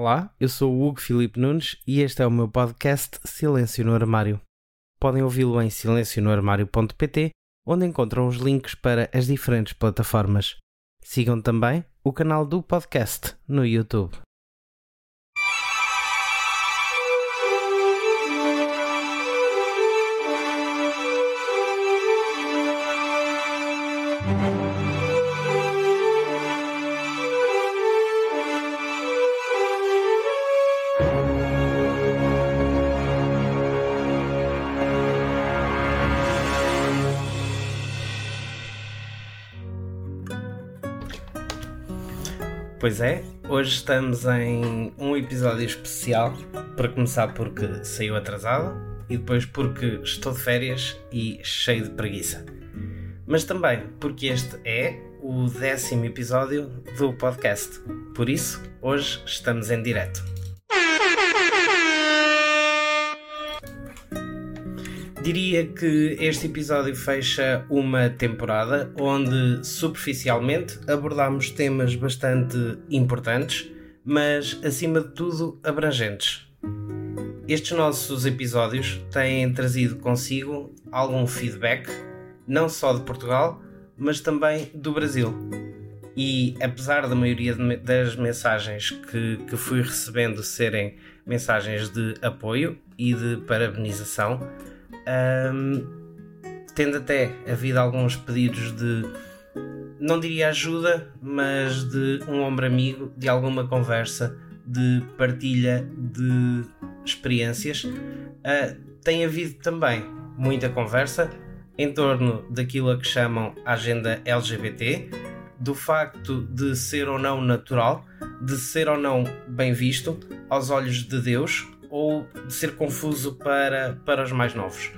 Olá, eu sou o Hugo Filipe Nunes e este é o meu podcast Silêncio no Armário. Podem ouvi-lo em silencionoarmário.pt, onde encontram os links para as diferentes plataformas. Sigam também o canal do podcast no YouTube. Pois é, hoje estamos em um episódio especial, para começar porque saiu atrasado e depois porque estou de férias e cheio de preguiça. Mas também porque este é o décimo episódio do podcast. Por isso, hoje estamos em direto. Diria que este episódio fecha uma temporada onde superficialmente abordamos temas bastante importantes, mas acima de tudo abrangentes. Estes nossos episódios têm trazido consigo algum feedback, não só de Portugal, mas também do Brasil. E apesar da maioria das mensagens que, que fui recebendo serem mensagens de apoio e de parabenização, um, tendo até havido alguns pedidos de, não diria ajuda, mas de um ombro amigo, de alguma conversa, de partilha de experiências. Uh, tem havido também muita conversa em torno daquilo a que chamam a agenda LGBT, do facto de ser ou não natural, de ser ou não bem visto aos olhos de Deus ou de ser confuso para, para os mais novos.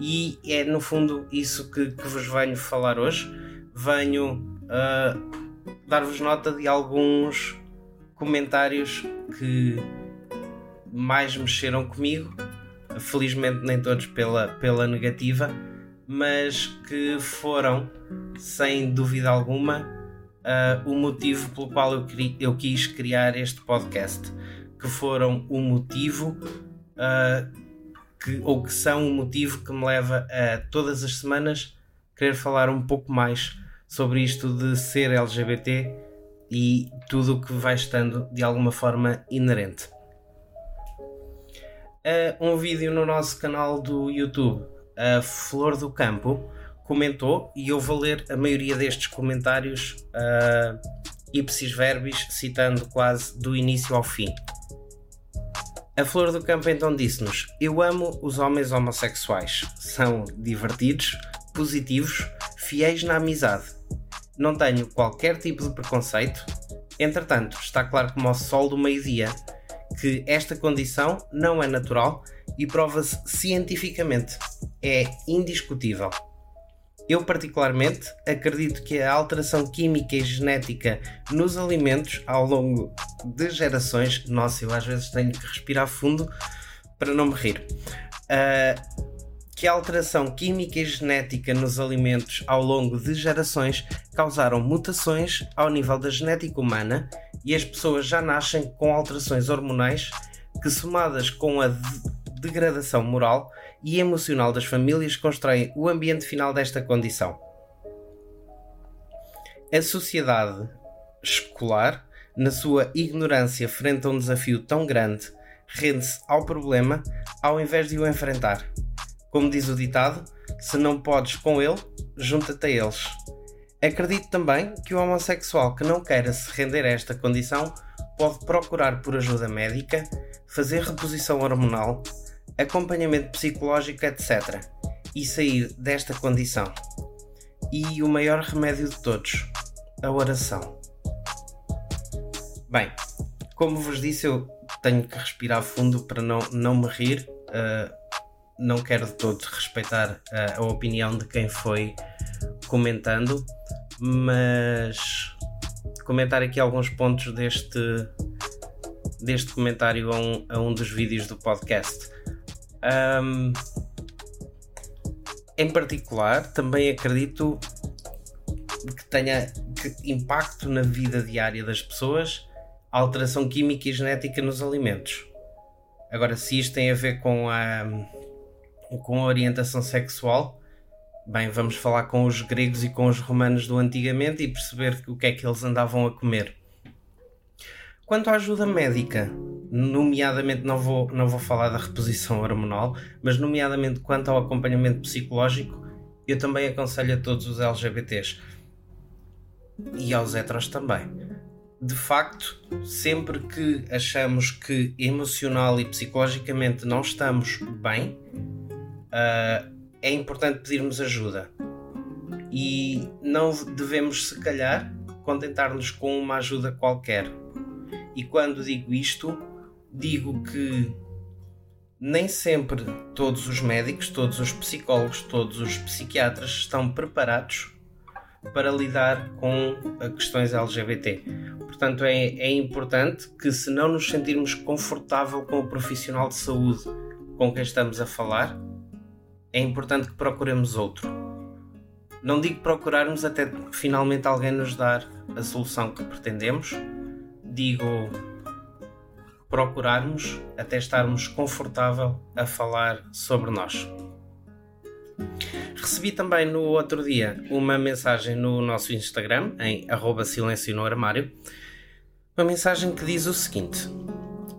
E é no fundo isso que, que vos venho falar hoje. Venho uh, dar-vos nota de alguns comentários que mais mexeram comigo, felizmente nem todos pela, pela negativa, mas que foram, sem dúvida alguma, uh, o motivo pelo qual eu, eu quis criar este podcast que foram o motivo uh, que, ou que são o motivo que me leva a todas as semanas querer falar um pouco mais sobre isto de ser LGBT e tudo o que vai estando de alguma forma inerente. Uh, um vídeo no nosso canal do YouTube, a Flor do Campo, comentou e eu vou ler a maioria destes comentários uh, ipsis verbis, citando quase do início ao fim. A Flor do Campo então disse-nos: Eu amo os homens homossexuais. São divertidos, positivos, fiéis na amizade. Não tenho qualquer tipo de preconceito. Entretanto, está claro como ao sol do meio-dia que esta condição não é natural e prova-se cientificamente. É indiscutível. Eu, particularmente, acredito que a alteração química e genética nos alimentos ao longo de gerações. Nossa, eu às vezes tenho que respirar fundo para não me rir. Uh, que a alteração química e genética nos alimentos ao longo de gerações causaram mutações ao nível da genética humana e as pessoas já nascem com alterações hormonais que, somadas com a degradação moral e emocional das famílias, constroem o ambiente final desta condição. A sociedade escolar, na sua ignorância frente a um desafio tão grande, rende-se ao problema ao invés de o enfrentar. Como diz o ditado, se não podes com ele, junta-te a eles. Acredito também que o homossexual que não queira se render a esta condição pode procurar por ajuda médica, fazer reposição hormonal, acompanhamento psicológico, etc. e sair desta condição. E o maior remédio de todos, a oração. Bem, como vos disse, eu tenho que respirar fundo para não, não me rir. Uh, não quero de todo respeitar a opinião de quem foi comentando, mas comentar aqui alguns pontos deste, deste comentário a um, a um dos vídeos do podcast. Um, em particular, também acredito que tenha impacto na vida diária das pessoas alteração química e genética nos alimentos. Agora, se isto tem a ver com a, com a orientação sexual, bem, vamos falar com os gregos e com os romanos do antigamente e perceber o que é que eles andavam a comer. Quanto à ajuda médica, nomeadamente não vou, não vou falar da reposição hormonal, mas nomeadamente quanto ao acompanhamento psicológico, eu também aconselho a todos os LGBTs e aos heteros também. De facto, sempre que achamos que emocional e psicologicamente não estamos bem, uh, é importante pedirmos ajuda. E não devemos, se calhar, contentar-nos com uma ajuda qualquer e quando digo isto, digo que nem sempre todos os médicos, todos os psicólogos, todos os psiquiatras estão preparados para lidar com questões LGBT. Portanto, é, é importante que, se não nos sentirmos confortável com o profissional de saúde com quem estamos a falar, é importante que procuremos outro. Não digo procurarmos até finalmente alguém nos dar a solução que pretendemos, digo procurarmos até estarmos confortável a falar sobre nós. Recebi também no outro dia uma mensagem no nosso Instagram, em silêncio no armário, uma mensagem que diz o seguinte: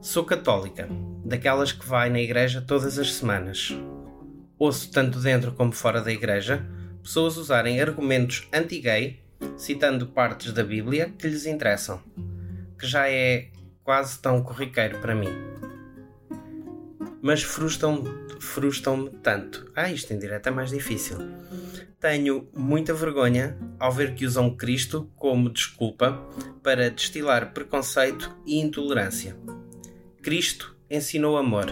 Sou católica, daquelas que vai na igreja todas as semanas. Ouço tanto dentro como fora da igreja pessoas usarem argumentos anti-gay, citando partes da Bíblia que lhes interessam que já é quase tão corriqueiro para mim. Mas frustram-me frustram tanto. Ah, isto em direto é mais difícil. Tenho muita vergonha ao ver que usam Cristo como desculpa para destilar preconceito e intolerância. Cristo ensinou amor.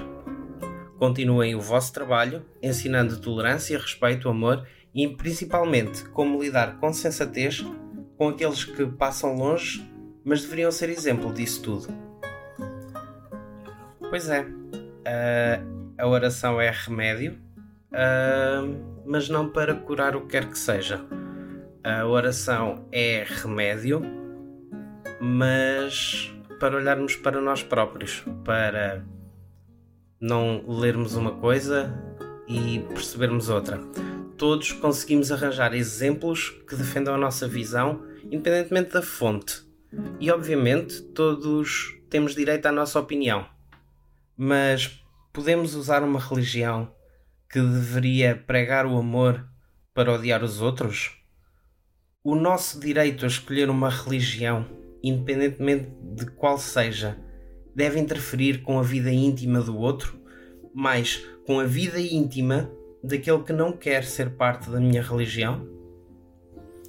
Continuem o vosso trabalho ensinando tolerância, respeito, amor e principalmente como lidar com sensatez com aqueles que passam longe mas deveriam ser exemplo disso tudo. Pois é, uh, a oração é remédio, uh, mas não para curar o que quer que seja. A oração é remédio, mas para olharmos para nós próprios, para não lermos uma coisa e percebermos outra. Todos conseguimos arranjar exemplos que defendam a nossa visão, independentemente da fonte. E obviamente todos temos direito à nossa opinião, mas podemos usar uma religião que deveria pregar o amor para odiar os outros? O nosso direito a escolher uma religião, independentemente de qual seja, deve interferir com a vida íntima do outro, mais com a vida íntima daquele que não quer ser parte da minha religião?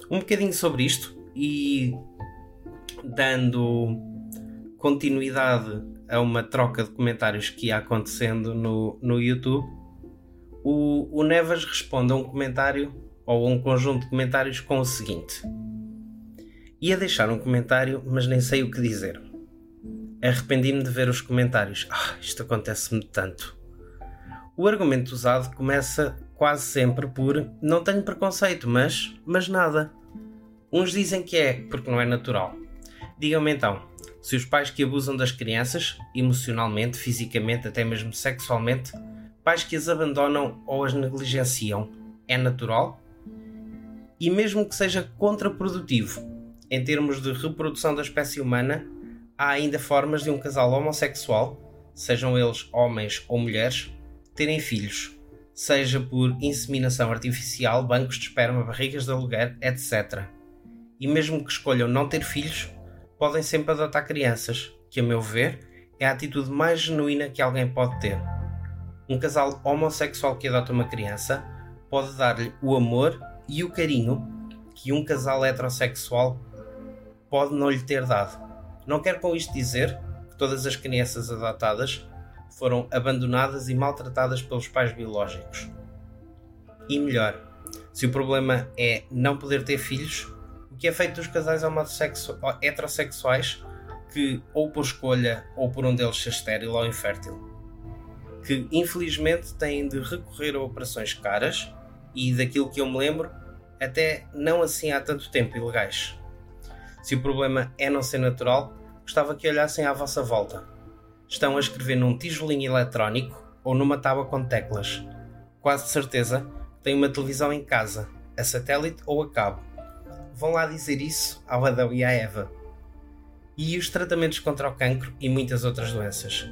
Um bocadinho sobre isto e dando continuidade a uma troca de comentários que ia acontecendo no, no YouTube, o, o Nevas responde a um comentário ou a um conjunto de comentários com o seguinte: Ia deixar um comentário, mas nem sei o que dizer. Arrependi-me de ver os comentários. Ah, isto acontece-me tanto. O argumento usado começa quase sempre por não tenho preconceito, mas, mas nada. Uns dizem que é porque não é natural. Digam-me então, se os pais que abusam das crianças, emocionalmente, fisicamente, até mesmo sexualmente, pais que as abandonam ou as negligenciam, é natural? E mesmo que seja contraprodutivo, em termos de reprodução da espécie humana, há ainda formas de um casal homossexual, sejam eles homens ou mulheres, terem filhos, seja por inseminação artificial, bancos de esperma, barrigas de aluguer, etc. E mesmo que escolham não ter filhos, podem sempre adotar crianças, que, a meu ver, é a atitude mais genuína que alguém pode ter. Um casal homossexual que adota uma criança pode dar-lhe o amor e o carinho que um casal heterossexual pode não lhe ter dado. Não quero com isto dizer que todas as crianças adotadas foram abandonadas e maltratadas pelos pais biológicos. E melhor, se o problema é não poder ter filhos, que é feito dos casais heterossexuais que, ou por escolha, ou por um deles ser estéril ou infértil, que infelizmente têm de recorrer a operações caras e, daquilo que eu me lembro, até não assim há tanto tempo ilegais. Se o problema é não ser natural, gostava que olhassem à vossa volta. Estão a escrever num tijolinho eletrónico ou numa tábua com teclas. Quase certeza têm uma televisão em casa, a satélite ou a cabo. Vão lá dizer isso ao Adão e à Eva. E os tratamentos contra o cancro e muitas outras doenças.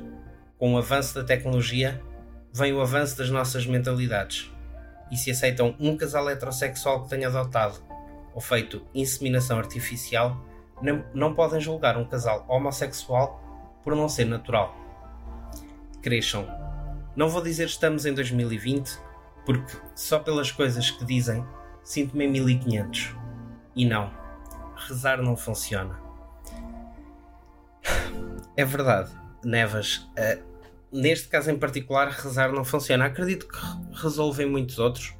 Com o avanço da tecnologia, vem o avanço das nossas mentalidades. E se aceitam um casal heterossexual que tenha adotado ou feito inseminação artificial, não, não podem julgar um casal homossexual por não ser natural. Cresçam. Não vou dizer estamos em 2020, porque só pelas coisas que dizem sinto-me em 1500. E não, rezar não funciona. É verdade, Nevas. Uh, neste caso em particular, rezar não funciona. Acredito que resolvem muitos outros.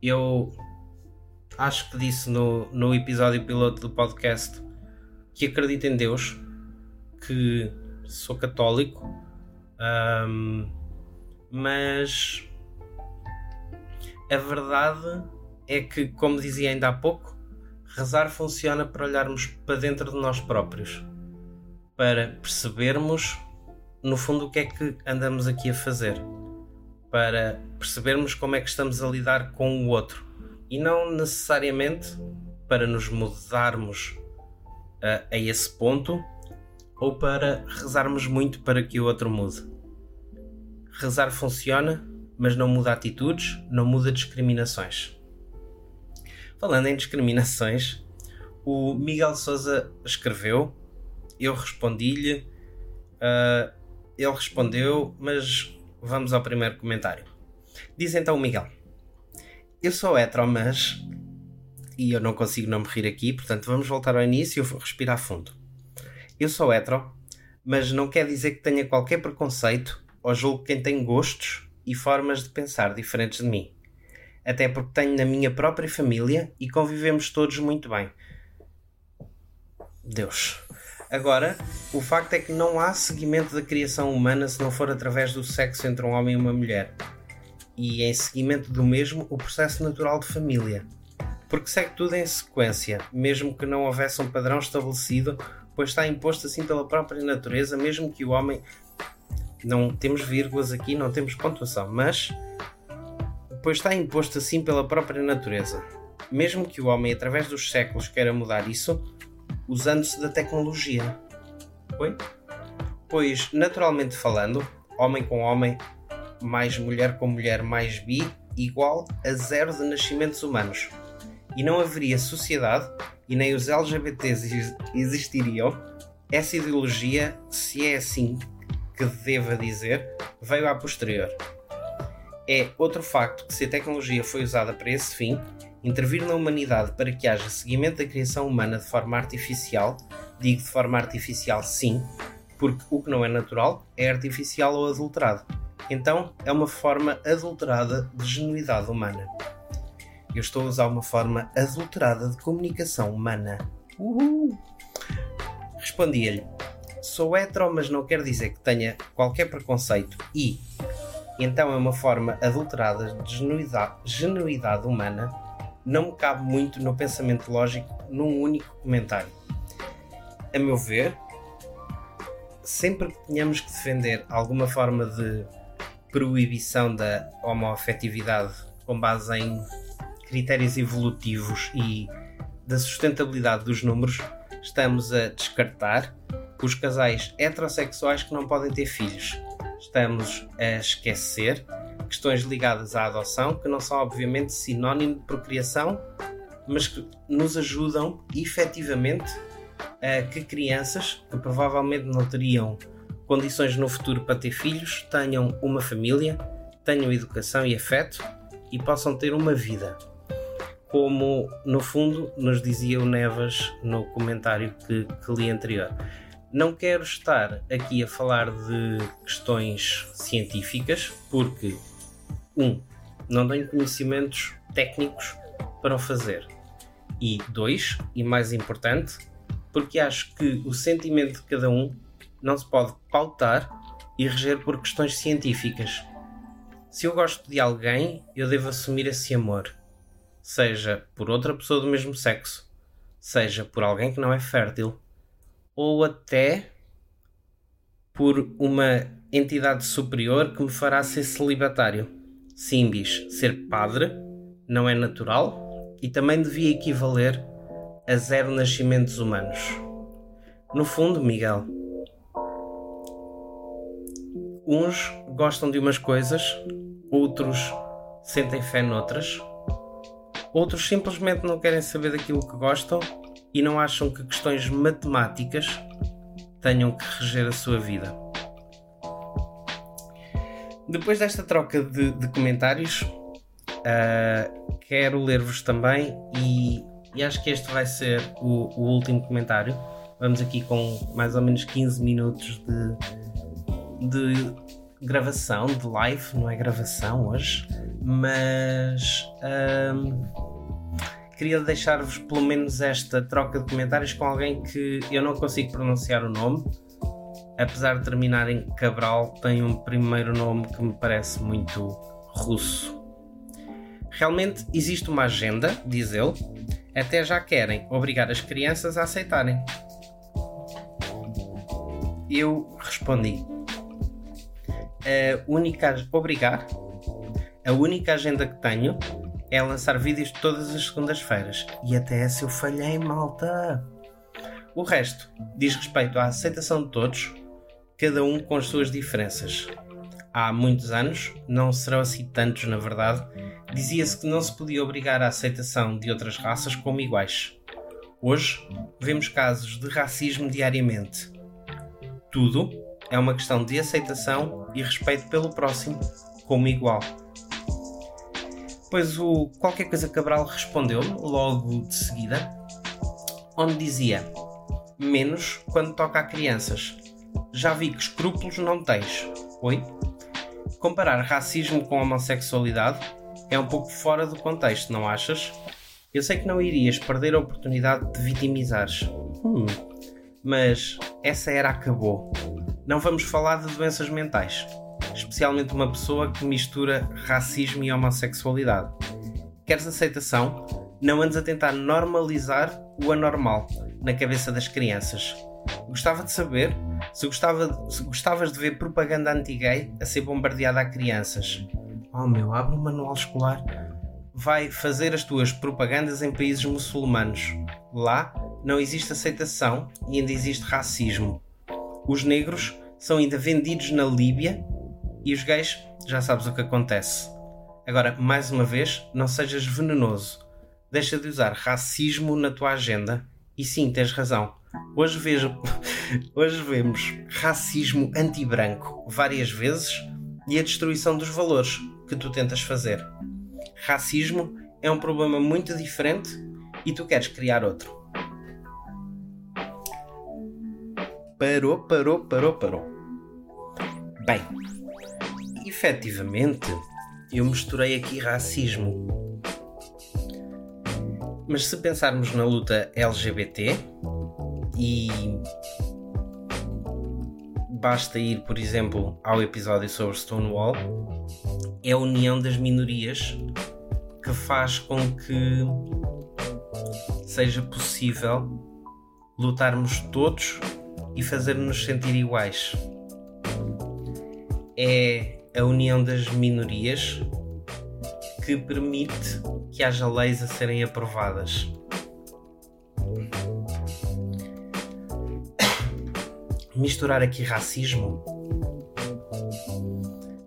Eu acho que disse no, no episódio piloto do podcast que acredito em Deus, que sou católico, um, mas a verdade é que, como dizia ainda há pouco, rezar funciona para olharmos para dentro de nós próprios, para percebermos no fundo o que é que andamos aqui a fazer, para percebermos como é que estamos a lidar com o outro e não necessariamente para nos mudarmos a, a esse ponto ou para rezarmos muito para que o outro mude. Rezar funciona, mas não muda atitudes, não muda discriminações. Falando em discriminações, o Miguel Souza escreveu, eu respondi-lhe, uh, ele respondeu, mas vamos ao primeiro comentário. Diz então o Miguel: Eu sou hetero, mas e eu não consigo não me rir aqui, portanto vamos voltar ao início e respirar fundo. Eu sou hetero, mas não quer dizer que tenha qualquer preconceito ou julgo quem tem gostos e formas de pensar diferentes de mim. Até porque tenho na minha própria família e convivemos todos muito bem. Deus. Agora, o facto é que não há seguimento da criação humana se não for através do sexo entre um homem e uma mulher. E em seguimento do mesmo, o processo natural de família porque segue tudo em sequência, mesmo que não houvesse um padrão estabelecido, pois está imposto assim pela própria natureza, mesmo que o homem. Não temos vírgulas aqui, não temos pontuação, mas. Pois está imposto assim pela própria natureza. Mesmo que o homem, através dos séculos, queira mudar isso, usando-se da tecnologia. Oi? Pois, naturalmente falando, homem com homem, mais mulher com mulher, mais bi, igual a zero de nascimentos humanos e não haveria sociedade e nem os LGBTs existiriam, essa ideologia, se é assim que deva dizer, veio a posterior. É outro facto que se a tecnologia foi usada para esse fim, intervir na humanidade para que haja seguimento da criação humana de forma artificial, digo de forma artificial sim, porque o que não é natural é artificial ou adulterado. Então é uma forma adulterada de genuidade humana. Eu estou a usar uma forma adulterada de comunicação humana. Uhul! Respondi-lhe: Sou hetero, mas não quer dizer que tenha qualquer preconceito e. Então é uma forma adulterada de genuidade, genuidade humana. Não me cabe muito no pensamento lógico num único comentário. A meu ver, sempre que tenhamos que defender alguma forma de proibição da homoafetividade com base em critérios evolutivos e da sustentabilidade dos números, estamos a descartar os casais heterossexuais que não podem ter filhos. Estamos a esquecer questões ligadas à adoção, que não são obviamente sinónimo de procriação, mas que nos ajudam efetivamente a que crianças que provavelmente não teriam condições no futuro para ter filhos tenham uma família, tenham educação e afeto e possam ter uma vida como no fundo nos dizia o Nevas no comentário que, que li anterior. Não quero estar aqui a falar de questões científicas, porque, um, não tenho conhecimentos técnicos para o fazer. E dois, e mais importante, porque acho que o sentimento de cada um não se pode pautar e reger por questões científicas. Se eu gosto de alguém, eu devo assumir esse amor seja por outra pessoa do mesmo sexo, seja por alguém que não é fértil, ou até por uma entidade superior que me fará ser celibatário. Simbis, ser padre, não é natural e também devia equivaler a zero nascimentos humanos. No fundo, Miguel, uns gostam de umas coisas, outros sentem fé noutras, outros simplesmente não querem saber daquilo que gostam e não acham que questões matemáticas tenham que reger a sua vida. Depois desta troca de, de comentários, uh, quero ler-vos também e, e, acho que este vai ser o, o, último comentário. Vamos aqui com mais ou menos 15 minutos de, de gravação, de live, não é gravação hoje, mas. Uh, queria deixar-vos pelo menos esta troca de comentários com alguém que eu não consigo pronunciar o nome. Apesar de terminar em Cabral, tem um primeiro nome que me parece muito russo. Realmente existe uma agenda, diz ele, até já querem obrigar as crianças a aceitarem. Eu respondi: a única obrigar, a única agenda que tenho é lançar vídeos todas as segundas-feiras. E até essa eu falhei, malta. O resto diz respeito à aceitação de todos, cada um com as suas diferenças. Há muitos anos, não serão assim tantos na verdade, dizia-se que não se podia obrigar a aceitação de outras raças como iguais. Hoje, vemos casos de racismo diariamente. Tudo é uma questão de aceitação e respeito pelo próximo como igual. Pois o Qualquer Coisa Cabral respondeu-me logo de seguida, onde dizia: Menos quando toca a crianças. Já vi que escrúpulos não tens. Oi? Comparar racismo com homossexualidade é um pouco fora do contexto, não achas? Eu sei que não irias perder a oportunidade de vitimizares. Hum, mas essa era acabou. Não vamos falar de doenças mentais especialmente uma pessoa que mistura racismo e homossexualidade. Queres aceitação? Não andes a tentar normalizar o anormal na cabeça das crianças. Gostava de saber se, gostava, se gostavas de ver propaganda anti-gay a ser bombardeada a crianças. Oh meu, abre um manual escolar. Vai fazer as tuas propagandas em países muçulmanos. Lá não existe aceitação e ainda existe racismo. Os negros são ainda vendidos na Líbia e os gays, já sabes o que acontece. Agora, mais uma vez, não sejas venenoso. Deixa de usar racismo na tua agenda. E sim, tens razão. Hoje, vejo, hoje vemos racismo anti-branco várias vezes e a destruição dos valores que tu tentas fazer. Racismo é um problema muito diferente e tu queres criar outro. Parou, parou, parou, parou. Bem, efetivamente, eu misturei aqui racismo. Mas se pensarmos na luta LGBT e basta ir, por exemplo, ao episódio sobre Stonewall, é a união das minorias que faz com que seja possível lutarmos todos e fazer-nos sentir iguais. É a união das minorias que permite que haja leis a serem aprovadas. Misturar aqui racismo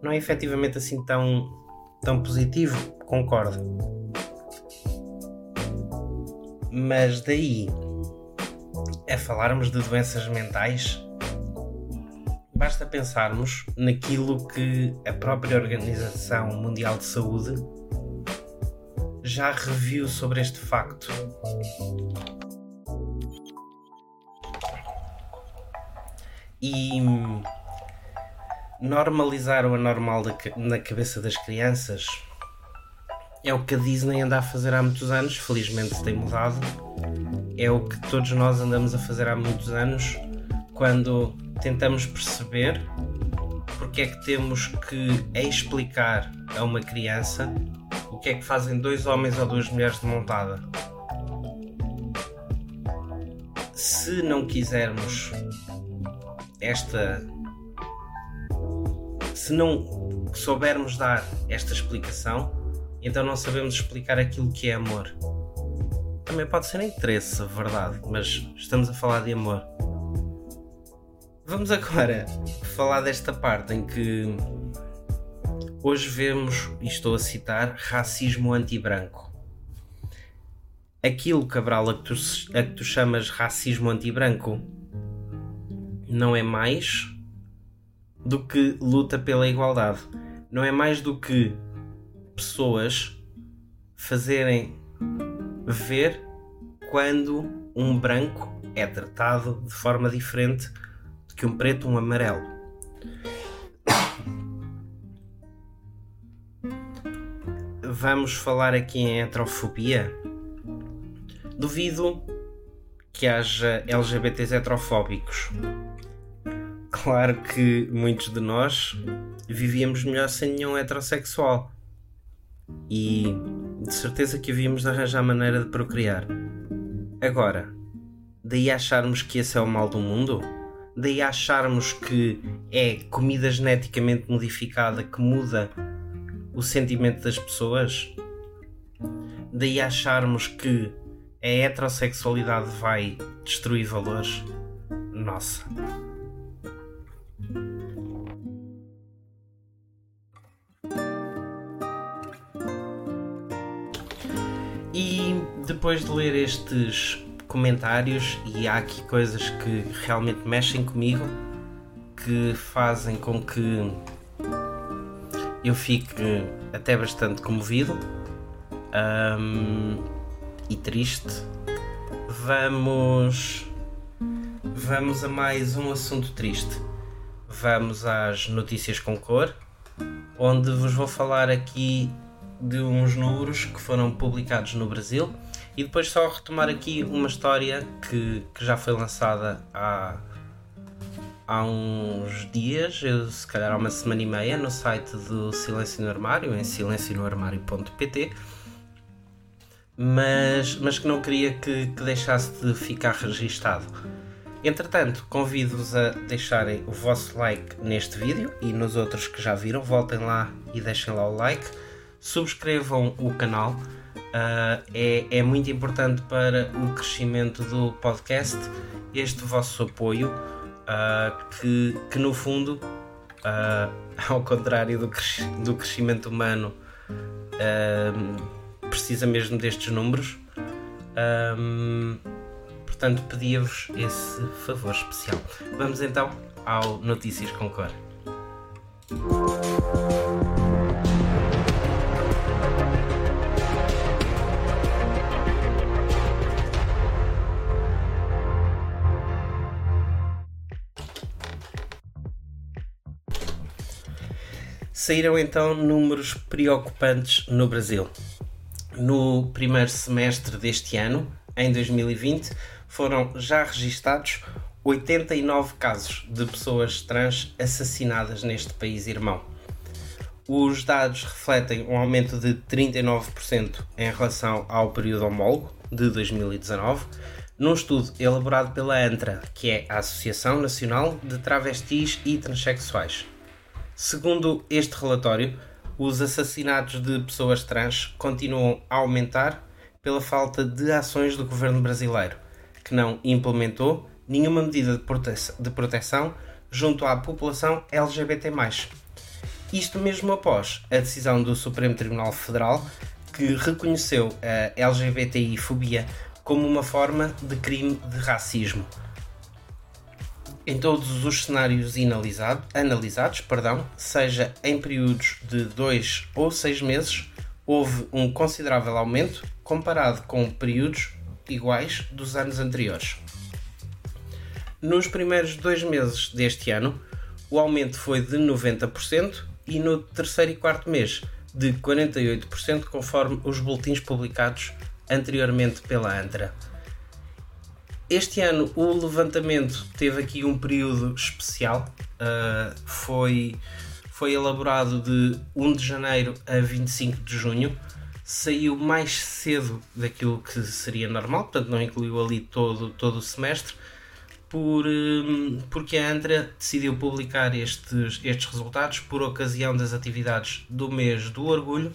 não é efetivamente assim tão, tão positivo, concordo. Mas daí a falarmos de doenças mentais pensarmos naquilo que a própria Organização Mundial de Saúde já reviu sobre este facto. E normalizar o anormal na cabeça das crianças é o que a Disney anda a fazer há muitos anos, felizmente tem mudado. É o que todos nós andamos a fazer há muitos anos quando tentamos perceber porque é que temos que explicar a uma criança o que é que fazem dois homens ou duas mulheres de montada. se não quisermos esta. Se não soubermos dar esta explicação, então não sabemos explicar aquilo que é amor. Também pode ser interesse, verdade, mas estamos a falar de amor. Vamos agora falar desta parte em que hoje vemos, e estou a citar, racismo anti-branco. Aquilo, Cabral, a que, tu, a que tu chamas racismo anti-branco não é mais do que luta pela igualdade. Não é mais do que pessoas fazerem ver quando um branco é tratado de forma diferente que um preto um amarelo. Vamos falar aqui em heterofobia. Duvido que haja LGBTs heterofóbicos. Claro que muitos de nós vivíamos melhor sem nenhum heterossexual. E de certeza que havíamos de arranjar maneira de procriar. Agora, daí acharmos que esse é o mal do mundo? Daí acharmos que é comida geneticamente modificada que muda o sentimento das pessoas? Daí acharmos que a heterossexualidade vai destruir valores? Nossa. E depois de ler estes comentários, e há aqui coisas que realmente mexem comigo, que fazem com que eu fique até bastante comovido um, e triste. Vamos, vamos a mais um assunto triste. Vamos às notícias com cor, onde vos vou falar aqui de uns números que foram publicados no Brasil e depois só retomar aqui uma história que, que já foi lançada há, há uns dias, eu, se calhar há uma semana e meia, no site do Silêncio no Armário, em silencionoarmário.pt, mas, mas que não queria que, que deixasse de ficar registado. Entretanto, convido-vos a deixarem o vosso like neste vídeo e nos outros que já viram, voltem lá e deixem lá o like subscrevam o canal. Uh, é, é muito importante para o crescimento do podcast este vosso apoio, uh, que, que no fundo, uh, ao contrário do, cres do crescimento humano, precisa mesmo destes números. portanto, pedia-vos esse favor especial. Vamos então ao Notícias com Cor. Saíram então números preocupantes no Brasil. No primeiro semestre deste ano, em 2020, foram já registados 89 casos de pessoas trans assassinadas neste país irmão. Os dados refletem um aumento de 39% em relação ao período homólogo de 2019, num estudo elaborado pela ANTRA, que é a Associação Nacional de Travestis e Transsexuais. Segundo este relatório, os assassinatos de pessoas trans continuam a aumentar pela falta de ações do governo brasileiro, que não implementou nenhuma medida de proteção junto à população LGBT. Isto mesmo após a decisão do Supremo Tribunal Federal, que reconheceu a LGBTI-fobia como uma forma de crime de racismo em todos os cenários analisado, analisados, perdão, seja em períodos de 2 ou 6 meses, houve um considerável aumento comparado com períodos iguais dos anos anteriores. Nos primeiros dois meses deste ano, o aumento foi de 90% e no terceiro e quarto mês de 48%, conforme os boletins publicados anteriormente pela ANTRA. Este ano o levantamento teve aqui um período especial. Uh, foi, foi elaborado de 1 de janeiro a 25 de junho, saiu mais cedo daquilo que seria normal, portanto não incluiu ali todo, todo o semestre, por, hum, porque a Andra decidiu publicar estes, estes resultados por ocasião das atividades do mês do orgulho,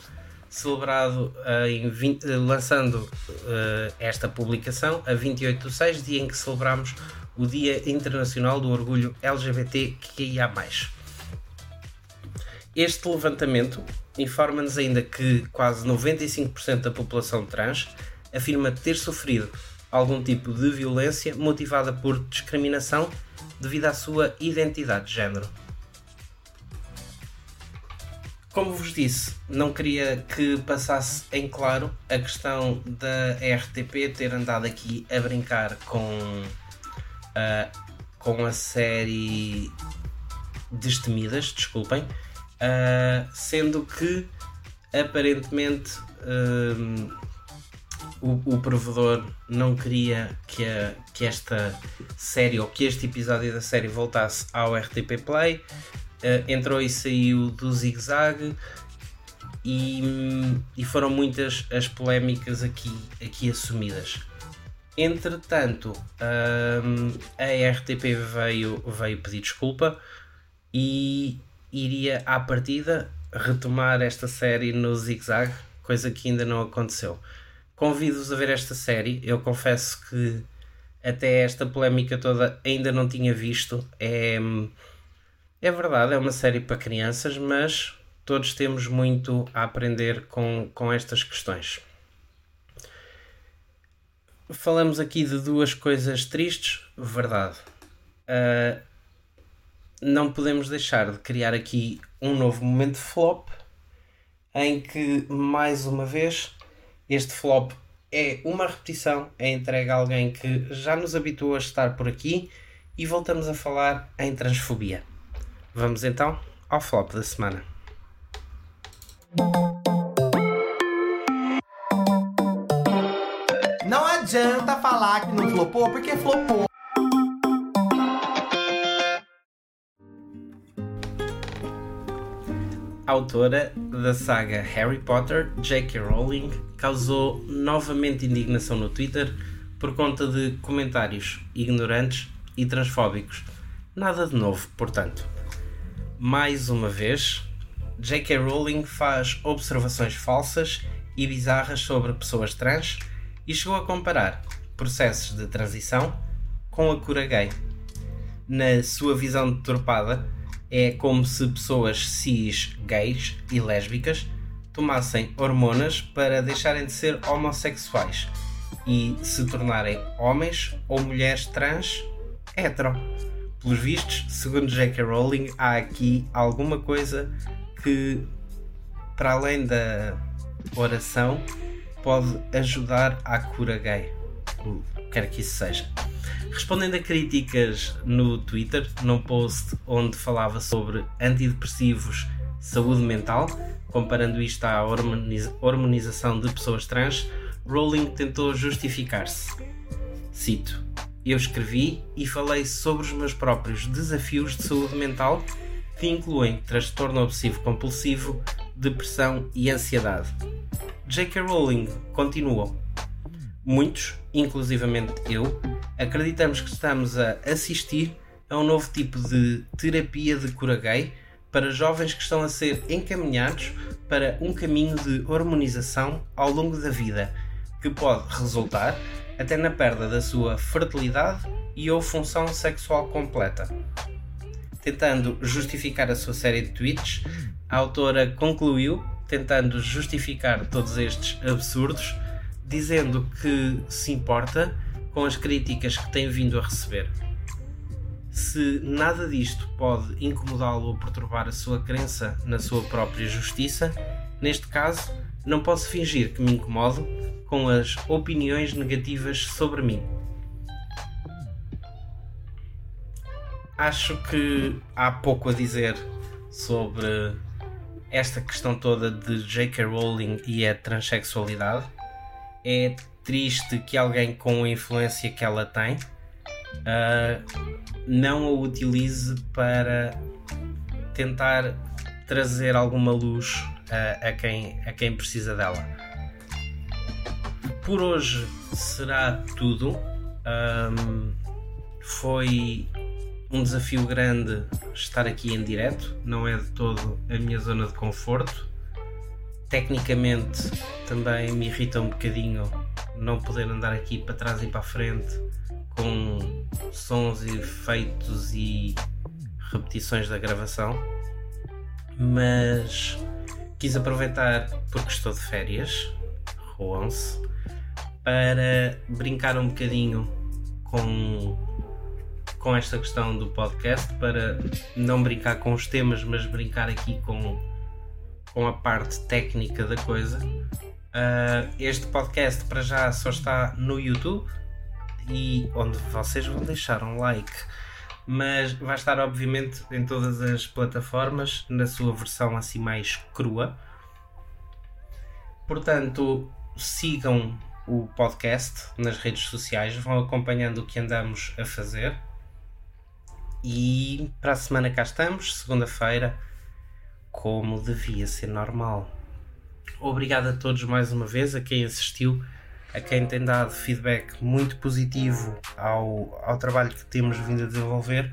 celebrado uh, em 20, uh, lançando uh, esta publicação a 28 de 6, dia em que celebramos o Dia Internacional do Orgulho LGBTQIA+. Este levantamento informa-nos ainda que quase 95% da população trans afirma ter sofrido algum tipo de violência motivada por discriminação devido à sua identidade de género. Como vos disse, não queria que passasse em claro a questão da RTP ter andado aqui a brincar com, uh, com a série Destemidas, desculpem, uh, sendo que aparentemente um, o, o provedor não queria que, a, que esta série ou que este episódio da série voltasse ao RTP Play. Uh, entrou e saiu do Zig Zag e, e foram muitas as polémicas aqui, aqui assumidas. Entretanto, a RTP veio, veio pedir desculpa e iria à partida retomar esta série no Zig Zag, coisa que ainda não aconteceu. Convido-vos a ver esta série. Eu confesso que até esta polémica toda ainda não tinha visto. É, é verdade, é uma série para crianças, mas todos temos muito a aprender com, com estas questões. Falamos aqui de duas coisas tristes, verdade. Uh, não podemos deixar de criar aqui um novo momento flop em que, mais uma vez, este flop é uma repetição, é entregue a alguém que já nos habituou a estar por aqui e voltamos a falar em transfobia. Vamos então ao flop da semana. Não adianta falar que não flopou porque flopou. autora da saga Harry Potter, J.K. Rowling, causou novamente indignação no Twitter por conta de comentários ignorantes e transfóbicos. Nada de novo, portanto. Mais uma vez, J.K. Rowling faz observações falsas e bizarras sobre pessoas trans e chegou a comparar processos de transição com a cura gay. Na sua visão deturpada, é como se pessoas cis, gays e lésbicas tomassem hormonas para deixarem de ser homossexuais e se tornarem homens ou mulheres trans hetero. Pelos vistos, segundo J.K. Rowling, há aqui alguma coisa que, para além da oração, pode ajudar à cura gay. Quer que isso seja. Respondendo a críticas no Twitter, num post onde falava sobre antidepressivos, saúde mental, comparando isto à hormonização de pessoas trans, Rowling tentou justificar-se. Cito: Eu escrevi e falei sobre os meus próprios desafios de saúde mental, que incluem transtorno obsessivo-compulsivo, depressão e ansiedade. J.K. Rowling continuou. Muitos, inclusivamente eu, acreditamos que estamos a assistir a um novo tipo de terapia de cura gay para jovens que estão a ser encaminhados para um caminho de hormonização ao longo da vida, que pode resultar até na perda da sua fertilidade e ou função sexual completa. Tentando justificar a sua série de tweets, a autora concluiu, tentando justificar todos estes absurdos, dizendo que se importa com as críticas que tem vindo a receber. Se nada disto pode incomodá-lo ou perturbar a sua crença na sua própria justiça, neste caso, não posso fingir que me incomodo com as opiniões negativas sobre mim. Acho que há pouco a dizer sobre esta questão toda de J.K. Rowling e a transexualidade. É triste que alguém com a influência que ela tem uh, não a utilize para tentar trazer alguma luz uh, a, quem, a quem precisa dela. Por hoje será tudo. Um, foi um desafio grande estar aqui em direto, não é de todo a minha zona de conforto. Tecnicamente também me irrita um bocadinho não poder andar aqui para trás e para a frente com sons e efeitos e repetições da gravação, mas quis aproveitar porque estou de férias, roam-se, para brincar um bocadinho com com esta questão do podcast para não brincar com os temas, mas brincar aqui com, com a parte técnica da coisa. Uh, este podcast para já só está no YouTube e onde vocês vão deixar um like, mas vai estar obviamente em todas as plataformas na sua versão assim mais crua. Portanto, sigam o podcast nas redes sociais, vão acompanhando o que andamos a fazer. E para a semana cá estamos, segunda-feira, como devia ser normal. Obrigado a todos mais uma vez, a quem assistiu, a quem tem dado feedback muito positivo ao, ao trabalho que temos vindo a desenvolver.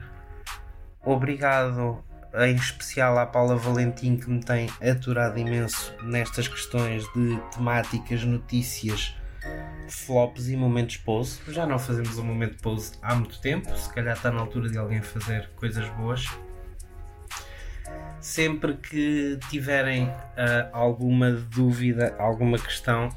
Obrigado em especial à Paula Valentim que me tem aturado imenso nestas questões de temáticas, notícias flops e momentos pose. Já não fazemos um momento pose há muito tempo, se calhar está na altura de alguém fazer coisas boas. Sempre que tiverem uh, alguma dúvida, alguma questão,